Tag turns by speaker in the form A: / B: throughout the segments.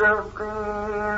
A: المتقين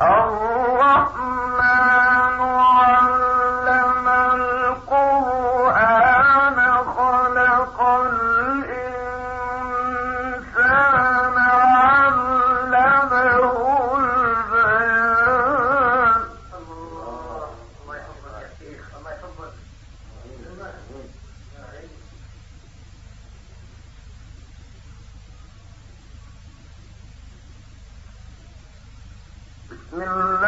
A: الرحمن بسم الله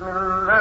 B: الله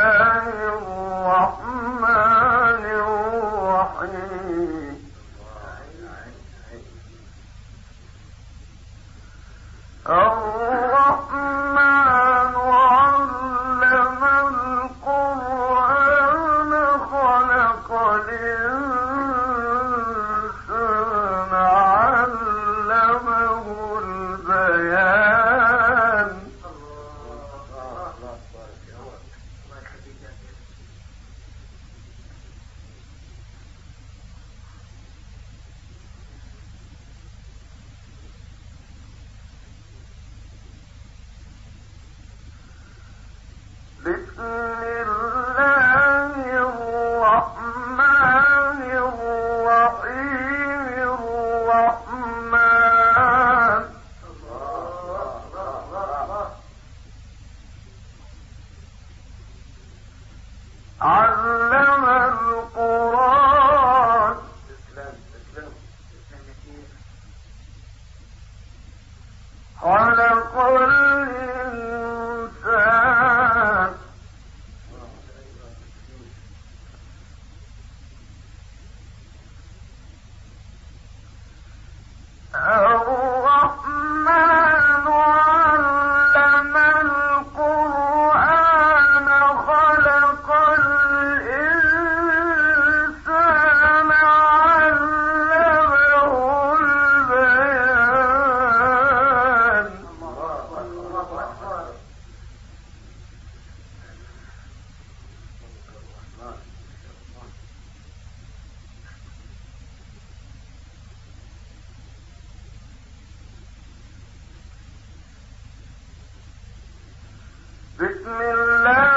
A: بسم الله بسم الله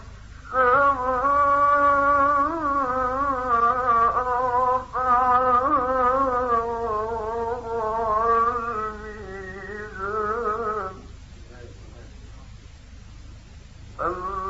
A: أَمْ